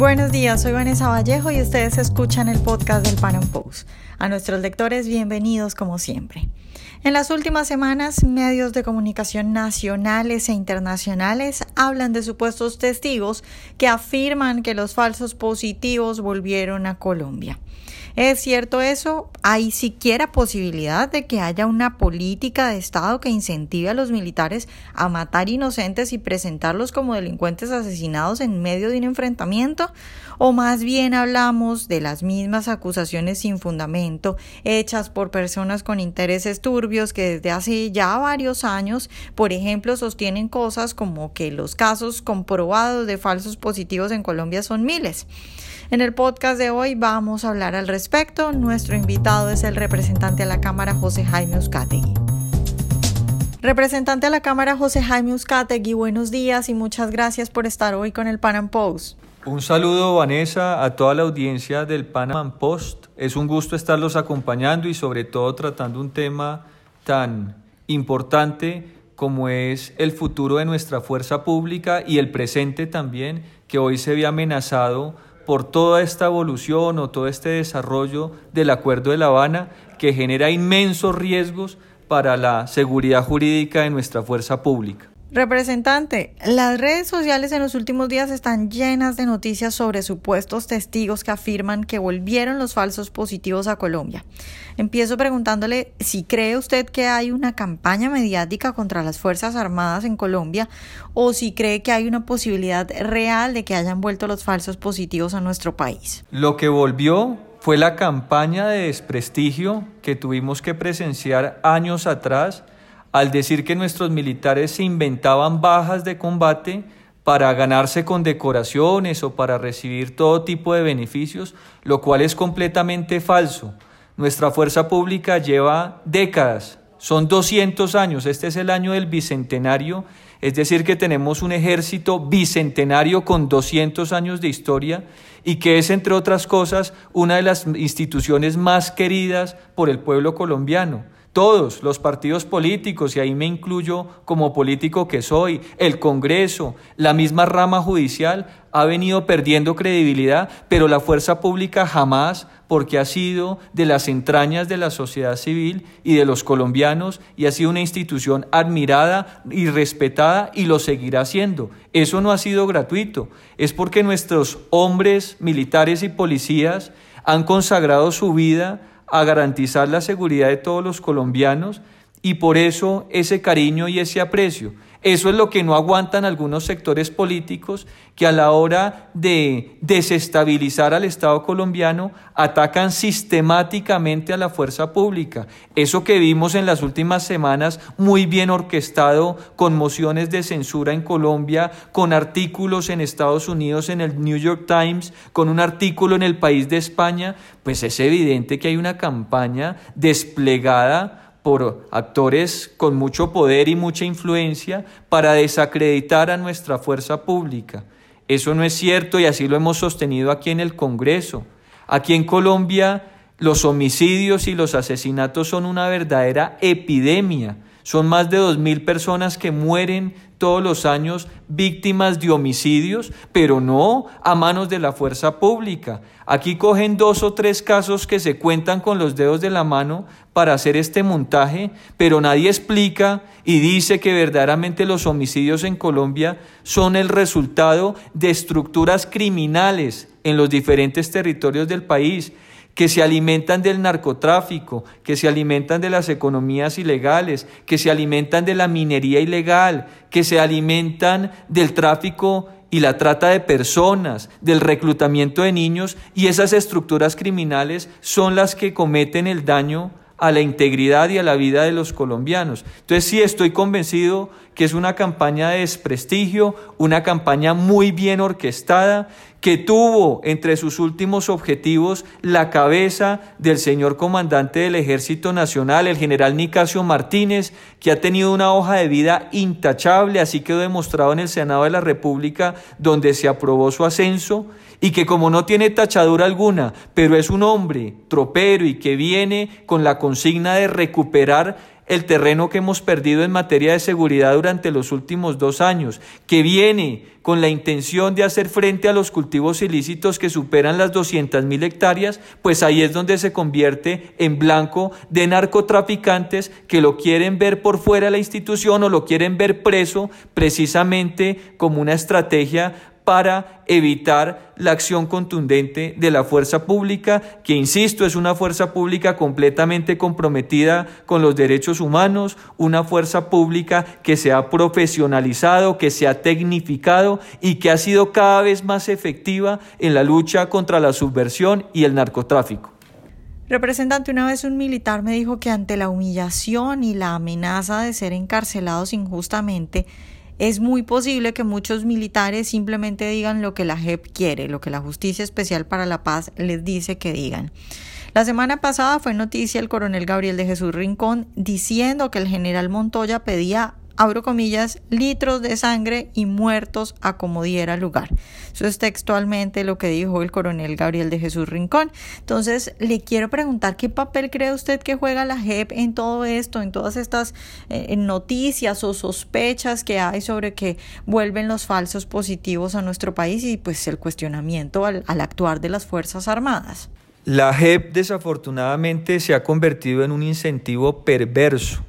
Buenos días, soy Vanessa Vallejo y ustedes escuchan el podcast del Pan Am Post. A nuestros lectores, bienvenidos como siempre. En las últimas semanas, medios de comunicación nacionales e internacionales hablan de supuestos testigos que afirman que los falsos positivos volvieron a Colombia. ¿Es cierto eso? ¿Hay siquiera posibilidad de que haya una política de Estado que incentive a los militares a matar inocentes y presentarlos como delincuentes asesinados en medio de un enfrentamiento? ¿O más bien hablamos de las mismas acusaciones sin fundamento hechas por personas con intereses turbios que desde hace ya varios años, por ejemplo, sostienen cosas como que los casos comprobados de falsos positivos en Colombia son miles? En el podcast de hoy vamos a hablar al respecto. Nuestro invitado es el representante a la Cámara José Jaime Uzcategui. Representante a la Cámara José Jaime Uzcategui, buenos días y muchas gracias por estar hoy con el Panam Post. Un saludo, Vanessa, a toda la audiencia del Panam Post. Es un gusto estarlos acompañando y sobre todo tratando un tema tan importante como es el futuro de nuestra fuerza pública y el presente también, que hoy se ve amenazado por toda esta evolución o todo este desarrollo del Acuerdo de La Habana que genera inmensos riesgos para la seguridad jurídica de nuestra fuerza pública. Representante, las redes sociales en los últimos días están llenas de noticias sobre supuestos testigos que afirman que volvieron los falsos positivos a Colombia. Empiezo preguntándole si cree usted que hay una campaña mediática contra las Fuerzas Armadas en Colombia o si cree que hay una posibilidad real de que hayan vuelto los falsos positivos a nuestro país. Lo que volvió fue la campaña de desprestigio que tuvimos que presenciar años atrás al decir que nuestros militares se inventaban bajas de combate para ganarse condecoraciones o para recibir todo tipo de beneficios, lo cual es completamente falso. Nuestra fuerza pública lleva décadas, son 200 años, este es el año del bicentenario, es decir, que tenemos un ejército bicentenario con 200 años de historia y que es, entre otras cosas, una de las instituciones más queridas por el pueblo colombiano. Todos los partidos políticos, y ahí me incluyo como político que soy, el Congreso, la misma rama judicial, ha venido perdiendo credibilidad, pero la fuerza pública jamás, porque ha sido de las entrañas de la sociedad civil y de los colombianos y ha sido una institución admirada y respetada y lo seguirá siendo. Eso no ha sido gratuito, es porque nuestros hombres militares y policías han consagrado su vida a garantizar la seguridad de todos los colombianos y por eso ese cariño y ese aprecio. Eso es lo que no aguantan algunos sectores políticos que a la hora de desestabilizar al Estado colombiano atacan sistemáticamente a la fuerza pública. Eso que vimos en las últimas semanas muy bien orquestado con mociones de censura en Colombia, con artículos en Estados Unidos en el New York Times, con un artículo en el país de España, pues es evidente que hay una campaña desplegada por actores con mucho poder y mucha influencia para desacreditar a nuestra fuerza pública. Eso no es cierto y así lo hemos sostenido aquí en el Congreso. Aquí en Colombia los homicidios y los asesinatos son una verdadera epidemia. Son más de dos mil personas que mueren todos los años víctimas de homicidios, pero no a manos de la fuerza pública. Aquí cogen dos o tres casos que se cuentan con los dedos de la mano para hacer este montaje, pero nadie explica y dice que verdaderamente los homicidios en Colombia son el resultado de estructuras criminales en los diferentes territorios del país que se alimentan del narcotráfico, que se alimentan de las economías ilegales, que se alimentan de la minería ilegal, que se alimentan del tráfico y la trata de personas, del reclutamiento de niños, y esas estructuras criminales son las que cometen el daño a la integridad y a la vida de los colombianos. Entonces sí estoy convencido que es una campaña de desprestigio, una campaña muy bien orquestada, que tuvo entre sus últimos objetivos la cabeza del señor comandante del Ejército Nacional, el general Nicasio Martínez, que ha tenido una hoja de vida intachable, así quedó demostrado en el Senado de la República, donde se aprobó su ascenso, y que como no tiene tachadura alguna, pero es un hombre tropero y que viene con la consigna de recuperar el terreno que hemos perdido en materia de seguridad durante los últimos dos años, que viene con la intención de hacer frente a los cultivos ilícitos que superan las 200 mil hectáreas, pues ahí es donde se convierte en blanco de narcotraficantes que lo quieren ver por fuera de la institución o lo quieren ver preso precisamente como una estrategia para evitar la acción contundente de la fuerza pública, que insisto, es una fuerza pública completamente comprometida con los derechos humanos, una fuerza pública que se ha profesionalizado, que se ha tecnificado y que ha sido cada vez más efectiva en la lucha contra la subversión y el narcotráfico. Representante, una vez un militar me dijo que ante la humillación y la amenaza de ser encarcelados injustamente, es muy posible que muchos militares simplemente digan lo que la JEP quiere, lo que la Justicia Especial para la Paz les dice que digan. La semana pasada fue noticia el coronel Gabriel de Jesús Rincón diciendo que el general Montoya pedía abro comillas, litros de sangre y muertos a como diera lugar. Eso es textualmente lo que dijo el coronel Gabriel de Jesús Rincón. Entonces, le quiero preguntar qué papel cree usted que juega la JEP en todo esto, en todas estas eh, noticias o sospechas que hay sobre que vuelven los falsos positivos a nuestro país y pues el cuestionamiento al, al actuar de las Fuerzas Armadas. La JEP desafortunadamente se ha convertido en un incentivo perverso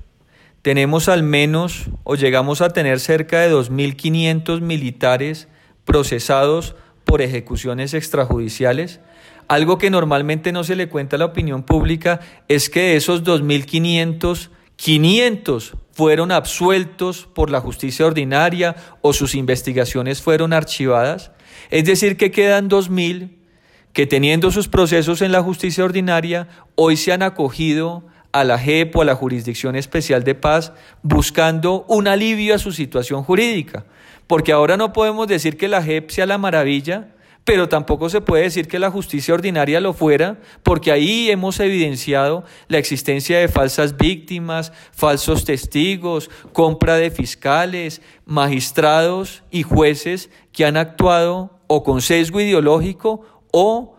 tenemos al menos o llegamos a tener cerca de 2.500 militares procesados por ejecuciones extrajudiciales. Algo que normalmente no se le cuenta a la opinión pública es que de esos 2.500, 500 fueron absueltos por la justicia ordinaria o sus investigaciones fueron archivadas. Es decir, que quedan 2.000 que teniendo sus procesos en la justicia ordinaria hoy se han acogido a la JEP o a la Jurisdicción Especial de Paz buscando un alivio a su situación jurídica. Porque ahora no podemos decir que la JEP sea la maravilla, pero tampoco se puede decir que la justicia ordinaria lo fuera, porque ahí hemos evidenciado la existencia de falsas víctimas, falsos testigos, compra de fiscales, magistrados y jueces que han actuado o con sesgo ideológico o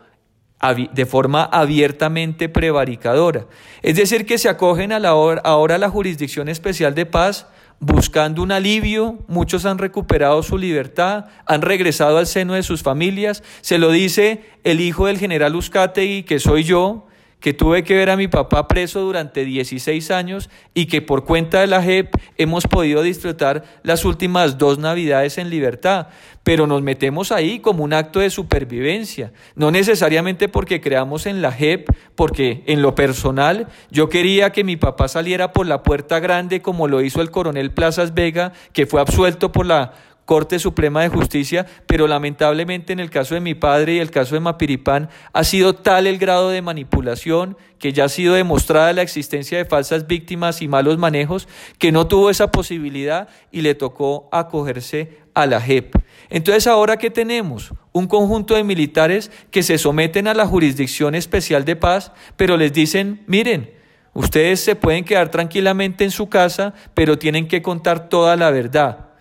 de forma abiertamente prevaricadora. Es decir, que se acogen a la ahora a la Jurisdicción Especial de Paz buscando un alivio, muchos han recuperado su libertad, han regresado al seno de sus familias, se lo dice el hijo del general Uzcategui, que soy yo, que tuve que ver a mi papá preso durante 16 años y que por cuenta de la JEP hemos podido disfrutar las últimas dos navidades en libertad. Pero nos metemos ahí como un acto de supervivencia, no necesariamente porque creamos en la JEP, porque en lo personal yo quería que mi papá saliera por la puerta grande como lo hizo el coronel Plazas Vega, que fue absuelto por la Corte Suprema de Justicia, pero lamentablemente en el caso de mi padre y el caso de Mapiripán ha sido tal el grado de manipulación que ya ha sido demostrada la existencia de falsas víctimas y malos manejos que no tuvo esa posibilidad y le tocó acogerse a la JEP. Entonces, ¿ahora qué tenemos? Un conjunto de militares que se someten a la Jurisdicción Especial de Paz, pero les dicen, miren, ustedes se pueden quedar tranquilamente en su casa, pero tienen que contar toda la verdad.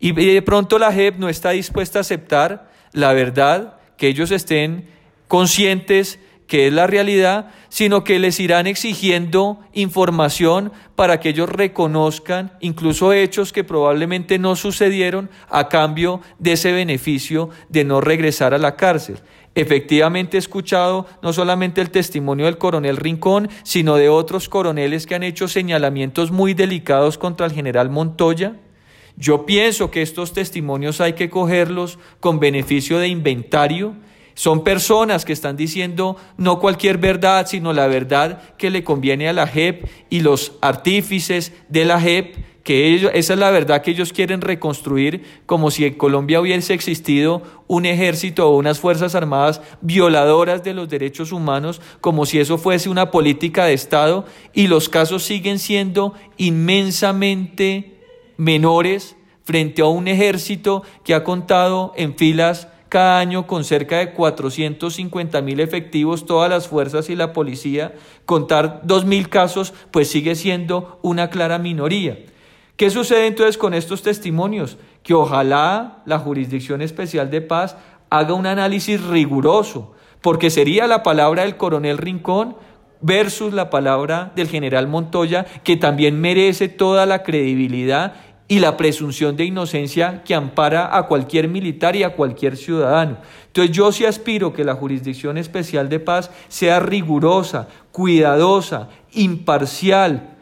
Y de pronto la JEP no está dispuesta a aceptar la verdad, que ellos estén conscientes que es la realidad, sino que les irán exigiendo información para que ellos reconozcan incluso hechos que probablemente no sucedieron a cambio de ese beneficio de no regresar a la cárcel. Efectivamente he escuchado no solamente el testimonio del coronel Rincón, sino de otros coroneles que han hecho señalamientos muy delicados contra el general Montoya, yo pienso que estos testimonios hay que cogerlos con beneficio de inventario. Son personas que están diciendo no cualquier verdad, sino la verdad que le conviene a la JEP y los artífices de la JEP, que esa es la verdad que ellos quieren reconstruir, como si en Colombia hubiese existido un ejército o unas fuerzas armadas violadoras de los derechos humanos, como si eso fuese una política de Estado, y los casos siguen siendo inmensamente menores frente a un ejército que ha contado en filas cada año con cerca de 450 mil efectivos, todas las fuerzas y la policía, contar dos mil casos, pues sigue siendo una clara minoría. ¿Qué sucede entonces con estos testimonios? Que ojalá la Jurisdicción Especial de Paz haga un análisis riguroso, porque sería la palabra del coronel Rincón versus la palabra del general Montoya, que también merece toda la credibilidad y la presunción de inocencia que ampara a cualquier militar y a cualquier ciudadano. Entonces yo sí aspiro que la Jurisdicción Especial de Paz sea rigurosa, cuidadosa, imparcial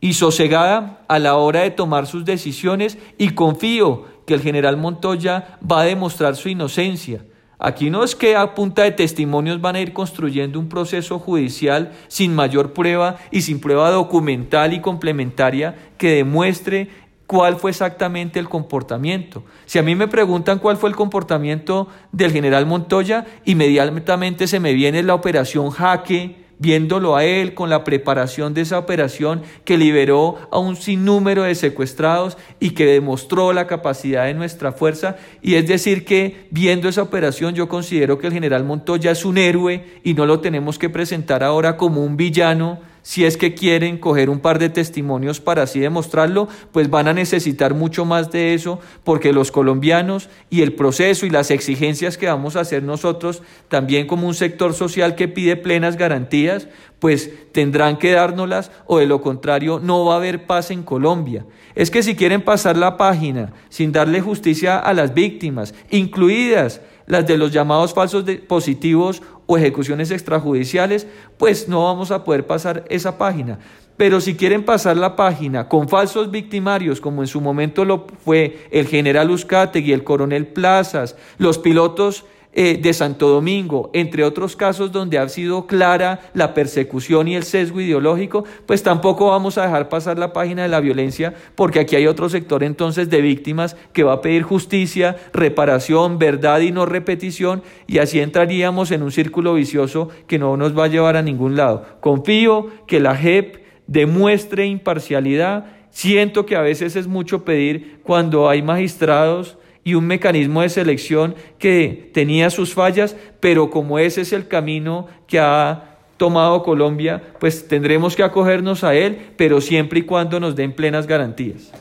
y sosegada a la hora de tomar sus decisiones y confío que el general Montoya va a demostrar su inocencia. Aquí no es que a punta de testimonios van a ir construyendo un proceso judicial sin mayor prueba y sin prueba documental y complementaria que demuestre cuál fue exactamente el comportamiento. Si a mí me preguntan cuál fue el comportamiento del general Montoya, inmediatamente se me viene la operación Jaque, viéndolo a él con la preparación de esa operación que liberó a un sinnúmero de secuestrados y que demostró la capacidad de nuestra fuerza. Y es decir que viendo esa operación yo considero que el general Montoya es un héroe y no lo tenemos que presentar ahora como un villano si es que quieren coger un par de testimonios para así demostrarlo, pues van a necesitar mucho más de eso, porque los colombianos y el proceso y las exigencias que vamos a hacer nosotros, también como un sector social que pide plenas garantías, pues tendrán que dárnoslas o de lo contrario no va a haber paz en Colombia. Es que si quieren pasar la página sin darle justicia a las víctimas, incluidas las de los llamados falsos positivos o ejecuciones extrajudiciales, pues no vamos a poder pasar esa página. Pero si quieren pasar la página con falsos victimarios, como en su momento lo fue el general y el coronel Plazas, los pilotos eh, de Santo Domingo, entre otros casos donde ha sido clara la persecución y el sesgo ideológico, pues tampoco vamos a dejar pasar la página de la violencia, porque aquí hay otro sector entonces de víctimas que va a pedir justicia, reparación, verdad y no repetición, y así entraríamos en un círculo vicioso que no nos va a llevar a ningún lado. Confío que la JEP demuestre imparcialidad. Siento que a veces es mucho pedir cuando hay magistrados y un mecanismo de selección que tenía sus fallas, pero como ese es el camino que ha tomado Colombia, pues tendremos que acogernos a él, pero siempre y cuando nos den plenas garantías.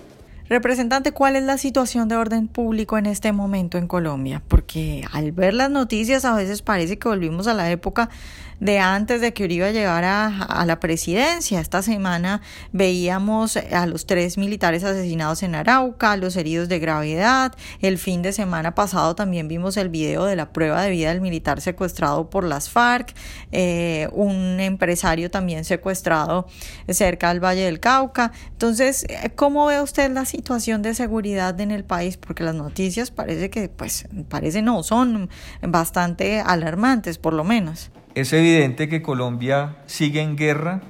Representante, ¿cuál es la situación de orden público en este momento en Colombia? Porque al ver las noticias a veces parece que volvimos a la época de antes de que Uribe llegara a la presidencia. Esta semana veíamos a los tres militares asesinados en Arauca, los heridos de gravedad. El fin de semana pasado también vimos el video de la prueba de vida del militar secuestrado por las FARC, eh, un empresario también secuestrado cerca del Valle del Cauca. Entonces, ¿cómo ve usted la situación de seguridad en el país? Porque las noticias parece que, pues, parece no, son bastante alarmantes, por lo menos. Es evidente que Colombia sigue en guerra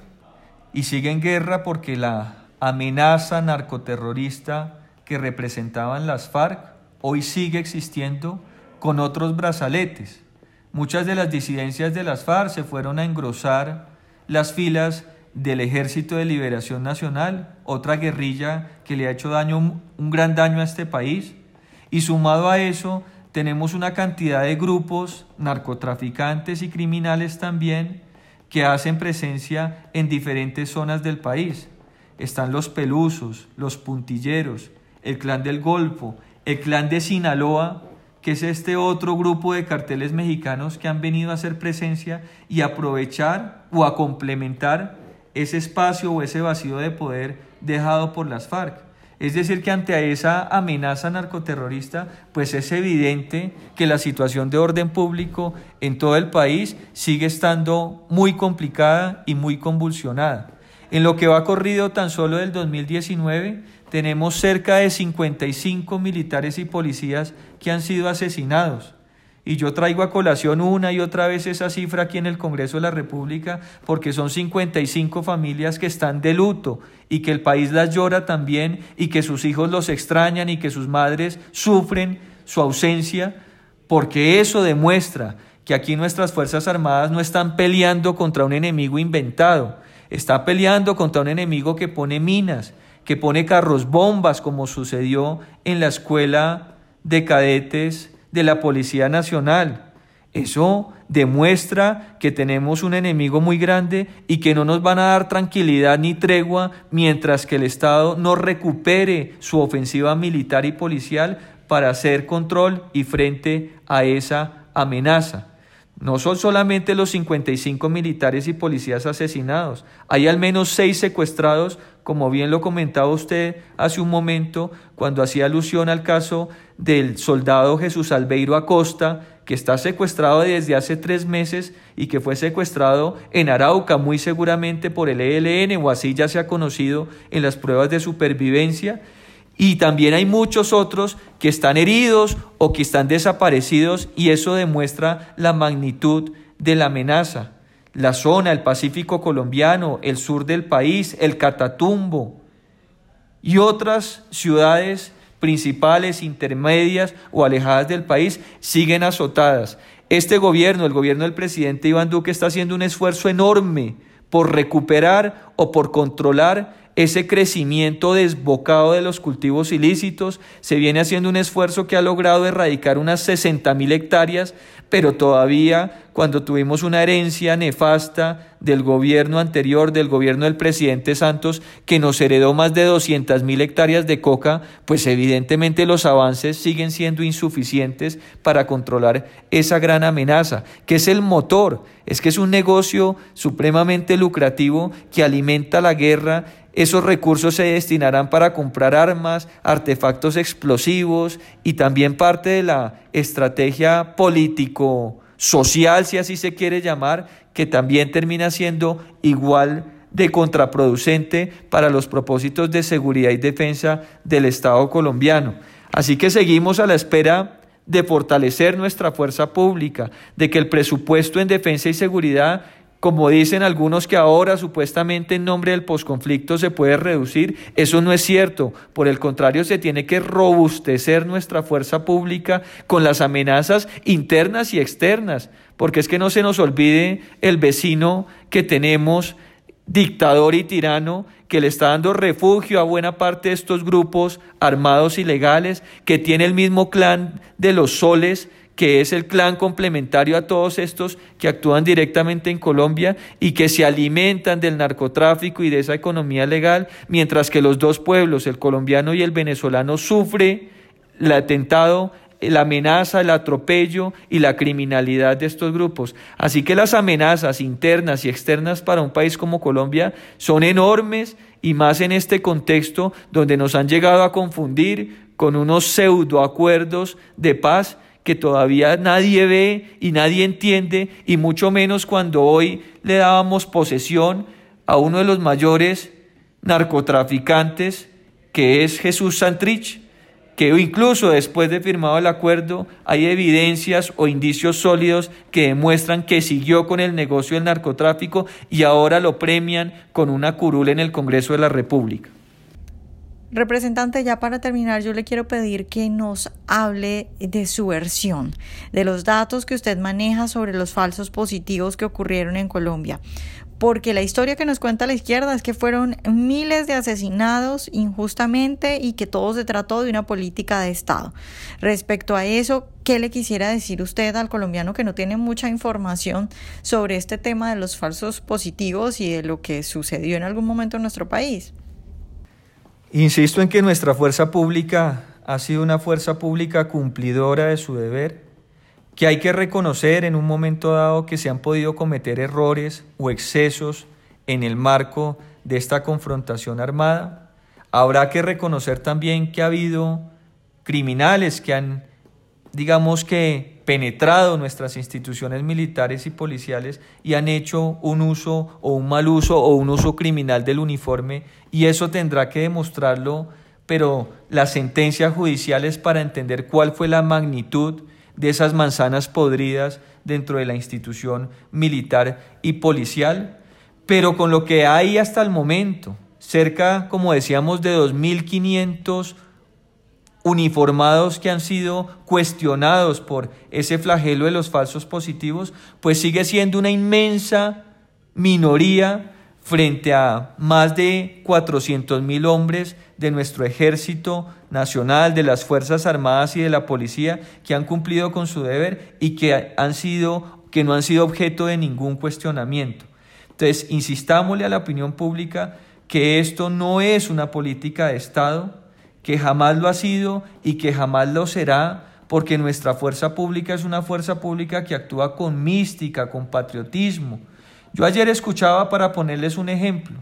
y sigue en guerra porque la amenaza narcoterrorista que representaban las FARC hoy sigue existiendo con otros brazaletes. Muchas de las disidencias de las FARC se fueron a engrosar las filas del Ejército de Liberación Nacional, otra guerrilla que le ha hecho daño, un gran daño a este país, y sumado a eso tenemos una cantidad de grupos narcotraficantes y criminales también que hacen presencia en diferentes zonas del país. Están los pelusos, los puntilleros, el clan del Golfo, el clan de Sinaloa, que es este otro grupo de carteles mexicanos que han venido a hacer presencia y aprovechar o a complementar ese espacio o ese vacío de poder dejado por las FARC. Es decir, que ante esa amenaza narcoterrorista, pues es evidente que la situación de orden público en todo el país sigue estando muy complicada y muy convulsionada. En lo que va corrido tan solo del 2019, tenemos cerca de 55 militares y policías que han sido asesinados. Y yo traigo a colación una y otra vez esa cifra aquí en el Congreso de la República porque son 55 familias que están de luto y que el país las llora también y que sus hijos los extrañan y que sus madres sufren su ausencia porque eso demuestra que aquí nuestras Fuerzas Armadas no están peleando contra un enemigo inventado, está peleando contra un enemigo que pone minas, que pone carros bombas como sucedió en la escuela de cadetes de la Policía Nacional. Eso demuestra que tenemos un enemigo muy grande y que no nos van a dar tranquilidad ni tregua mientras que el Estado no recupere su ofensiva militar y policial para hacer control y frente a esa amenaza. No son solamente los 55 militares y policías asesinados, hay al menos seis secuestrados, como bien lo comentaba usted hace un momento cuando hacía alusión al caso del soldado Jesús Albeiro Acosta, que está secuestrado desde hace tres meses y que fue secuestrado en Arauca, muy seguramente por el ELN o así ya se ha conocido en las pruebas de supervivencia y también hay muchos otros que están heridos o que están desaparecidos y eso demuestra la magnitud de la amenaza. La zona, el Pacífico colombiano, el sur del país, el Catatumbo y otras ciudades principales, intermedias o alejadas del país siguen azotadas. Este gobierno, el gobierno del presidente Iván Duque, está haciendo un esfuerzo enorme por recuperar o por controlar ese crecimiento desbocado de los cultivos ilícitos, se viene haciendo un esfuerzo que ha logrado erradicar unas 60 mil hectáreas, pero todavía cuando tuvimos una herencia nefasta del gobierno anterior, del gobierno del presidente Santos, que nos heredó más de 200 mil hectáreas de coca, pues evidentemente los avances siguen siendo insuficientes para controlar esa gran amenaza, que es el motor, es que es un negocio supremamente lucrativo que alimenta la guerra esos recursos se destinarán para comprar armas, artefactos explosivos y también parte de la estrategia político-social, si así se quiere llamar, que también termina siendo igual de contraproducente para los propósitos de seguridad y defensa del Estado colombiano. Así que seguimos a la espera de fortalecer nuestra fuerza pública, de que el presupuesto en defensa y seguridad como dicen algunos que ahora supuestamente en nombre del posconflicto se puede reducir, eso no es cierto. Por el contrario, se tiene que robustecer nuestra fuerza pública con las amenazas internas y externas, porque es que no se nos olvide el vecino que tenemos, dictador y tirano, que le está dando refugio a buena parte de estos grupos armados ilegales, que tiene el mismo clan de los soles, que es el clan complementario a todos estos que actúan directamente en Colombia y que se alimentan del narcotráfico y de esa economía legal, mientras que los dos pueblos, el colombiano y el venezolano, sufre el atentado la amenaza, el atropello y la criminalidad de estos grupos. Así que las amenazas internas y externas para un país como Colombia son enormes y más en este contexto donde nos han llegado a confundir con unos pseudo acuerdos de paz que todavía nadie ve y nadie entiende, y mucho menos cuando hoy le dábamos posesión a uno de los mayores narcotraficantes, que es Jesús Santrich, que incluso después de firmado el acuerdo hay evidencias o indicios sólidos que demuestran que siguió con el negocio del narcotráfico y ahora lo premian con una curula en el Congreso de la República. Representante, ya para terminar, yo le quiero pedir que nos hable de su versión, de los datos que usted maneja sobre los falsos positivos que ocurrieron en Colombia. Porque la historia que nos cuenta la izquierda es que fueron miles de asesinados injustamente y que todo se trató de una política de Estado. Respecto a eso, ¿qué le quisiera decir usted al colombiano que no tiene mucha información sobre este tema de los falsos positivos y de lo que sucedió en algún momento en nuestro país? Insisto en que nuestra fuerza pública ha sido una fuerza pública cumplidora de su deber, que hay que reconocer en un momento dado que se han podido cometer errores o excesos en el marco de esta confrontación armada. Habrá que reconocer también que ha habido criminales que han, digamos que, penetrado nuestras instituciones militares y policiales y han hecho un uso o un mal uso o un uso criminal del uniforme y eso tendrá que demostrarlo, pero las sentencias judiciales para entender cuál fue la magnitud de esas manzanas podridas dentro de la institución militar y policial, pero con lo que hay hasta el momento, cerca, como decíamos, de 2.500 uniformados que han sido cuestionados por ese flagelo de los falsos positivos, pues sigue siendo una inmensa minoría frente a más de 400 mil hombres de nuestro ejército nacional, de las Fuerzas Armadas y de la policía que han cumplido con su deber y que han sido, que no han sido objeto de ningún cuestionamiento. Entonces, insistámosle a la opinión pública que esto no es una política de Estado, que jamás lo ha sido y que jamás lo será, porque nuestra fuerza pública es una fuerza pública que actúa con mística, con patriotismo. Yo ayer escuchaba, para ponerles un ejemplo,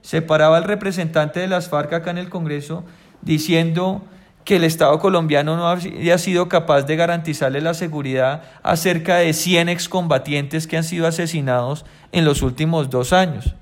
se paraba el representante de las FARC acá en el Congreso diciendo que el Estado colombiano no había sido capaz de garantizarle la seguridad a cerca de 100 excombatientes que han sido asesinados en los últimos dos años.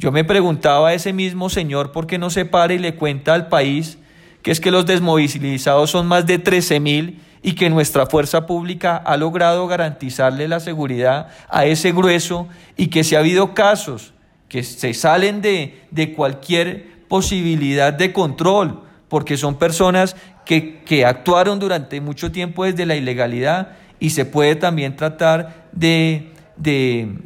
Yo me preguntaba a ese mismo señor por qué no se para y le cuenta al país que es que los desmovilizados son más de 13 mil y que nuestra fuerza pública ha logrado garantizarle la seguridad a ese grueso y que si ha habido casos que se salen de, de cualquier posibilidad de control, porque son personas que, que actuaron durante mucho tiempo desde la ilegalidad y se puede también tratar de, de,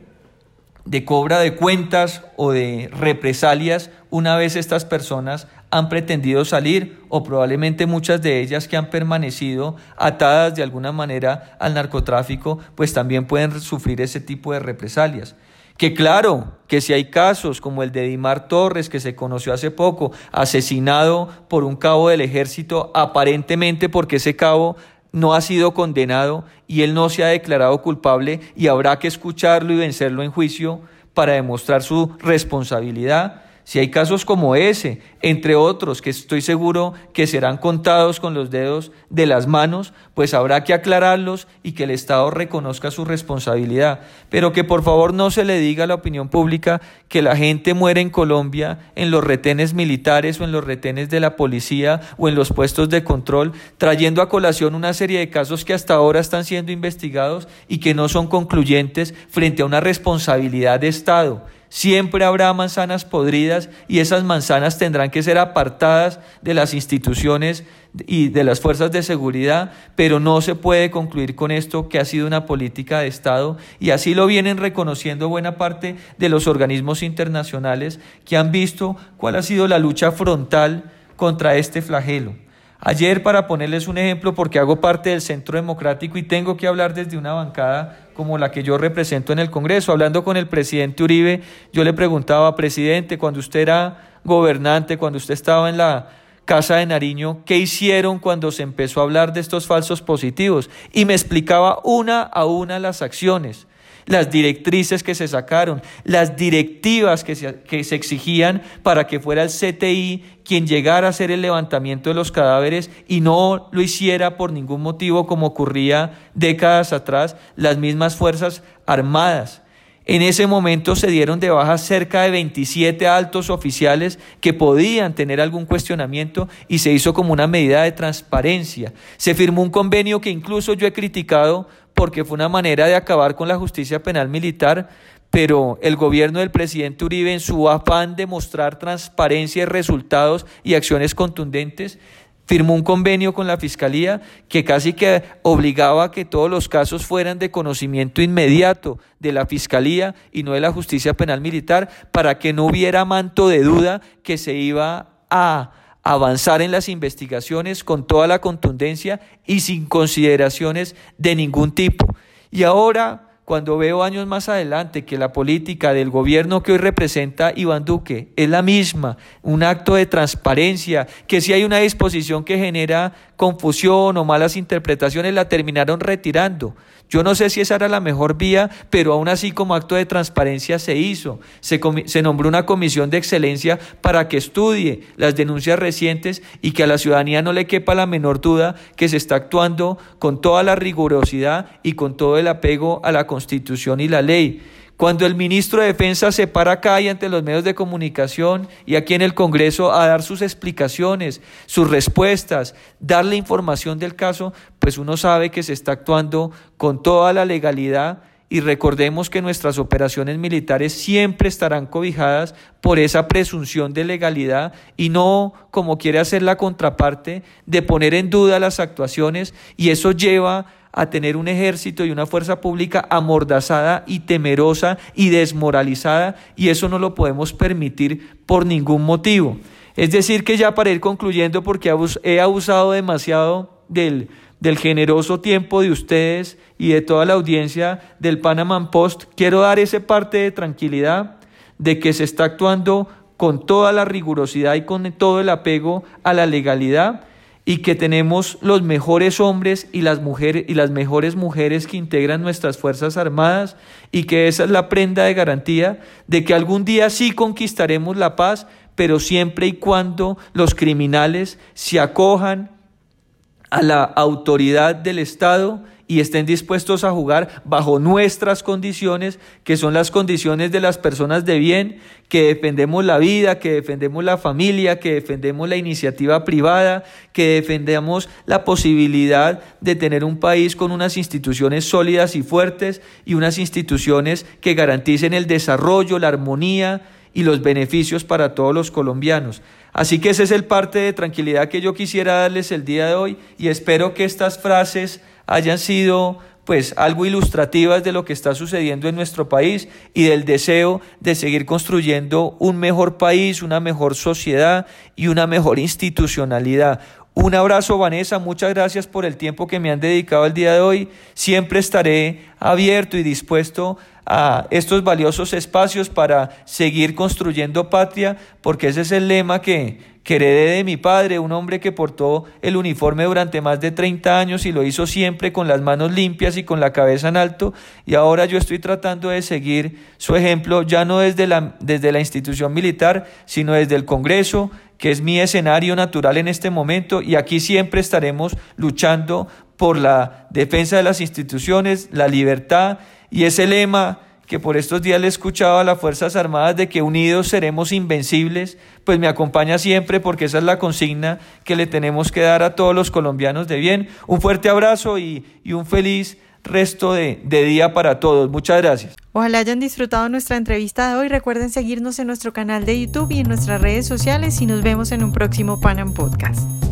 de cobra de cuentas o de represalias una vez estas personas han pretendido salir o probablemente muchas de ellas que han permanecido atadas de alguna manera al narcotráfico, pues también pueden sufrir ese tipo de represalias. Que claro, que si hay casos como el de Dimar Torres, que se conoció hace poco, asesinado por un cabo del ejército, aparentemente porque ese cabo no ha sido condenado y él no se ha declarado culpable y habrá que escucharlo y vencerlo en juicio para demostrar su responsabilidad. Si hay casos como ese, entre otros, que estoy seguro que serán contados con los dedos de las manos, pues habrá que aclararlos y que el Estado reconozca su responsabilidad. Pero que por favor no se le diga a la opinión pública que la gente muere en Colombia en los retenes militares o en los retenes de la policía o en los puestos de control, trayendo a colación una serie de casos que hasta ahora están siendo investigados y que no son concluyentes frente a una responsabilidad de Estado. Siempre habrá manzanas podridas y esas manzanas tendrán que ser apartadas de las instituciones y de las fuerzas de seguridad, pero no se puede concluir con esto que ha sido una política de Estado y así lo vienen reconociendo buena parte de los organismos internacionales que han visto cuál ha sido la lucha frontal contra este flagelo. Ayer, para ponerles un ejemplo, porque hago parte del Centro Democrático y tengo que hablar desde una bancada como la que yo represento en el Congreso, hablando con el presidente Uribe, yo le preguntaba, presidente, cuando usted era gobernante, cuando usted estaba en la Casa de Nariño, ¿qué hicieron cuando se empezó a hablar de estos falsos positivos? Y me explicaba una a una las acciones las directrices que se sacaron, las directivas que se, que se exigían para que fuera el CTI quien llegara a hacer el levantamiento de los cadáveres y no lo hiciera por ningún motivo como ocurría décadas atrás las mismas Fuerzas Armadas. En ese momento se dieron de baja cerca de 27 altos oficiales que podían tener algún cuestionamiento y se hizo como una medida de transparencia. Se firmó un convenio que incluso yo he criticado porque fue una manera de acabar con la justicia penal militar, pero el gobierno del presidente Uribe en su afán de mostrar transparencia y resultados y acciones contundentes, firmó un convenio con la Fiscalía que casi que obligaba a que todos los casos fueran de conocimiento inmediato de la Fiscalía y no de la justicia penal militar para que no hubiera manto de duda que se iba a avanzar en las investigaciones con toda la contundencia y sin consideraciones de ningún tipo. Y ahora, cuando veo años más adelante que la política del gobierno que hoy representa Iván Duque es la misma, un acto de transparencia, que si hay una disposición que genera confusión o malas interpretaciones, la terminaron retirando. Yo no sé si esa era la mejor vía, pero aún así como acto de transparencia se hizo. Se, se, nombró una comisión de excelencia para que estudie las denuncias recientes y que a la ciudadanía no le quepa la menor duda que se está actuando con toda la rigurosidad y con todo el apego a la Constitución y la ley. Cuando el ministro de Defensa se para acá y ante los medios de comunicación y aquí en el Congreso a dar sus explicaciones, sus respuestas, darle información del caso, pues uno sabe que se está actuando con toda la legalidad y recordemos que nuestras operaciones militares siempre estarán cobijadas por esa presunción de legalidad y no, como quiere hacer la contraparte, de poner en duda las actuaciones y eso lleva a tener un ejército y una fuerza pública amordazada y temerosa y desmoralizada y eso no lo podemos permitir por ningún motivo. Es decir, que ya para ir concluyendo, porque he abusado demasiado del, del generoso tiempo de ustedes y de toda la audiencia del Panama Post, quiero dar ese parte de tranquilidad de que se está actuando con toda la rigurosidad y con todo el apego a la legalidad y que tenemos los mejores hombres y las mujeres y las mejores mujeres que integran nuestras Fuerzas Armadas y que esa es la prenda de garantía de que algún día sí conquistaremos la paz, pero siempre y cuando los criminales se acojan a la autoridad del Estado y estén dispuestos a jugar bajo nuestras condiciones, que son las condiciones de las personas de bien, que defendemos la vida, que defendemos la familia, que defendemos la iniciativa privada, que defendemos la posibilidad de tener un país con unas instituciones sólidas y fuertes y unas instituciones que garanticen el desarrollo, la armonía y los beneficios para todos los colombianos. Así que ese es el parte de tranquilidad que yo quisiera darles el día de hoy y espero que estas frases hayan sido pues algo ilustrativas de lo que está sucediendo en nuestro país y del deseo de seguir construyendo un mejor país, una mejor sociedad y una mejor institucionalidad. Un abrazo Vanessa, muchas gracias por el tiempo que me han dedicado el día de hoy. Siempre estaré abierto y dispuesto a estos valiosos espacios para seguir construyendo patria, porque ese es el lema que, que heredé de mi padre, un hombre que portó el uniforme durante más de 30 años y lo hizo siempre con las manos limpias y con la cabeza en alto, y ahora yo estoy tratando de seguir su ejemplo, ya no desde la, desde la institución militar, sino desde el Congreso, que es mi escenario natural en este momento, y aquí siempre estaremos luchando por la defensa de las instituciones, la libertad, y ese lema que por estos días le he escuchado a las Fuerzas Armadas de que unidos seremos invencibles, pues me acompaña siempre porque esa es la consigna que le tenemos que dar a todos los colombianos de bien. Un fuerte abrazo y, un feliz resto de, día para todos. Muchas gracias. Ojalá hayan disfrutado nuestra entrevista de hoy. Recuerden seguirnos en nuestro canal de YouTube y en nuestras redes sociales y nos vemos en un próximo Panam Podcast.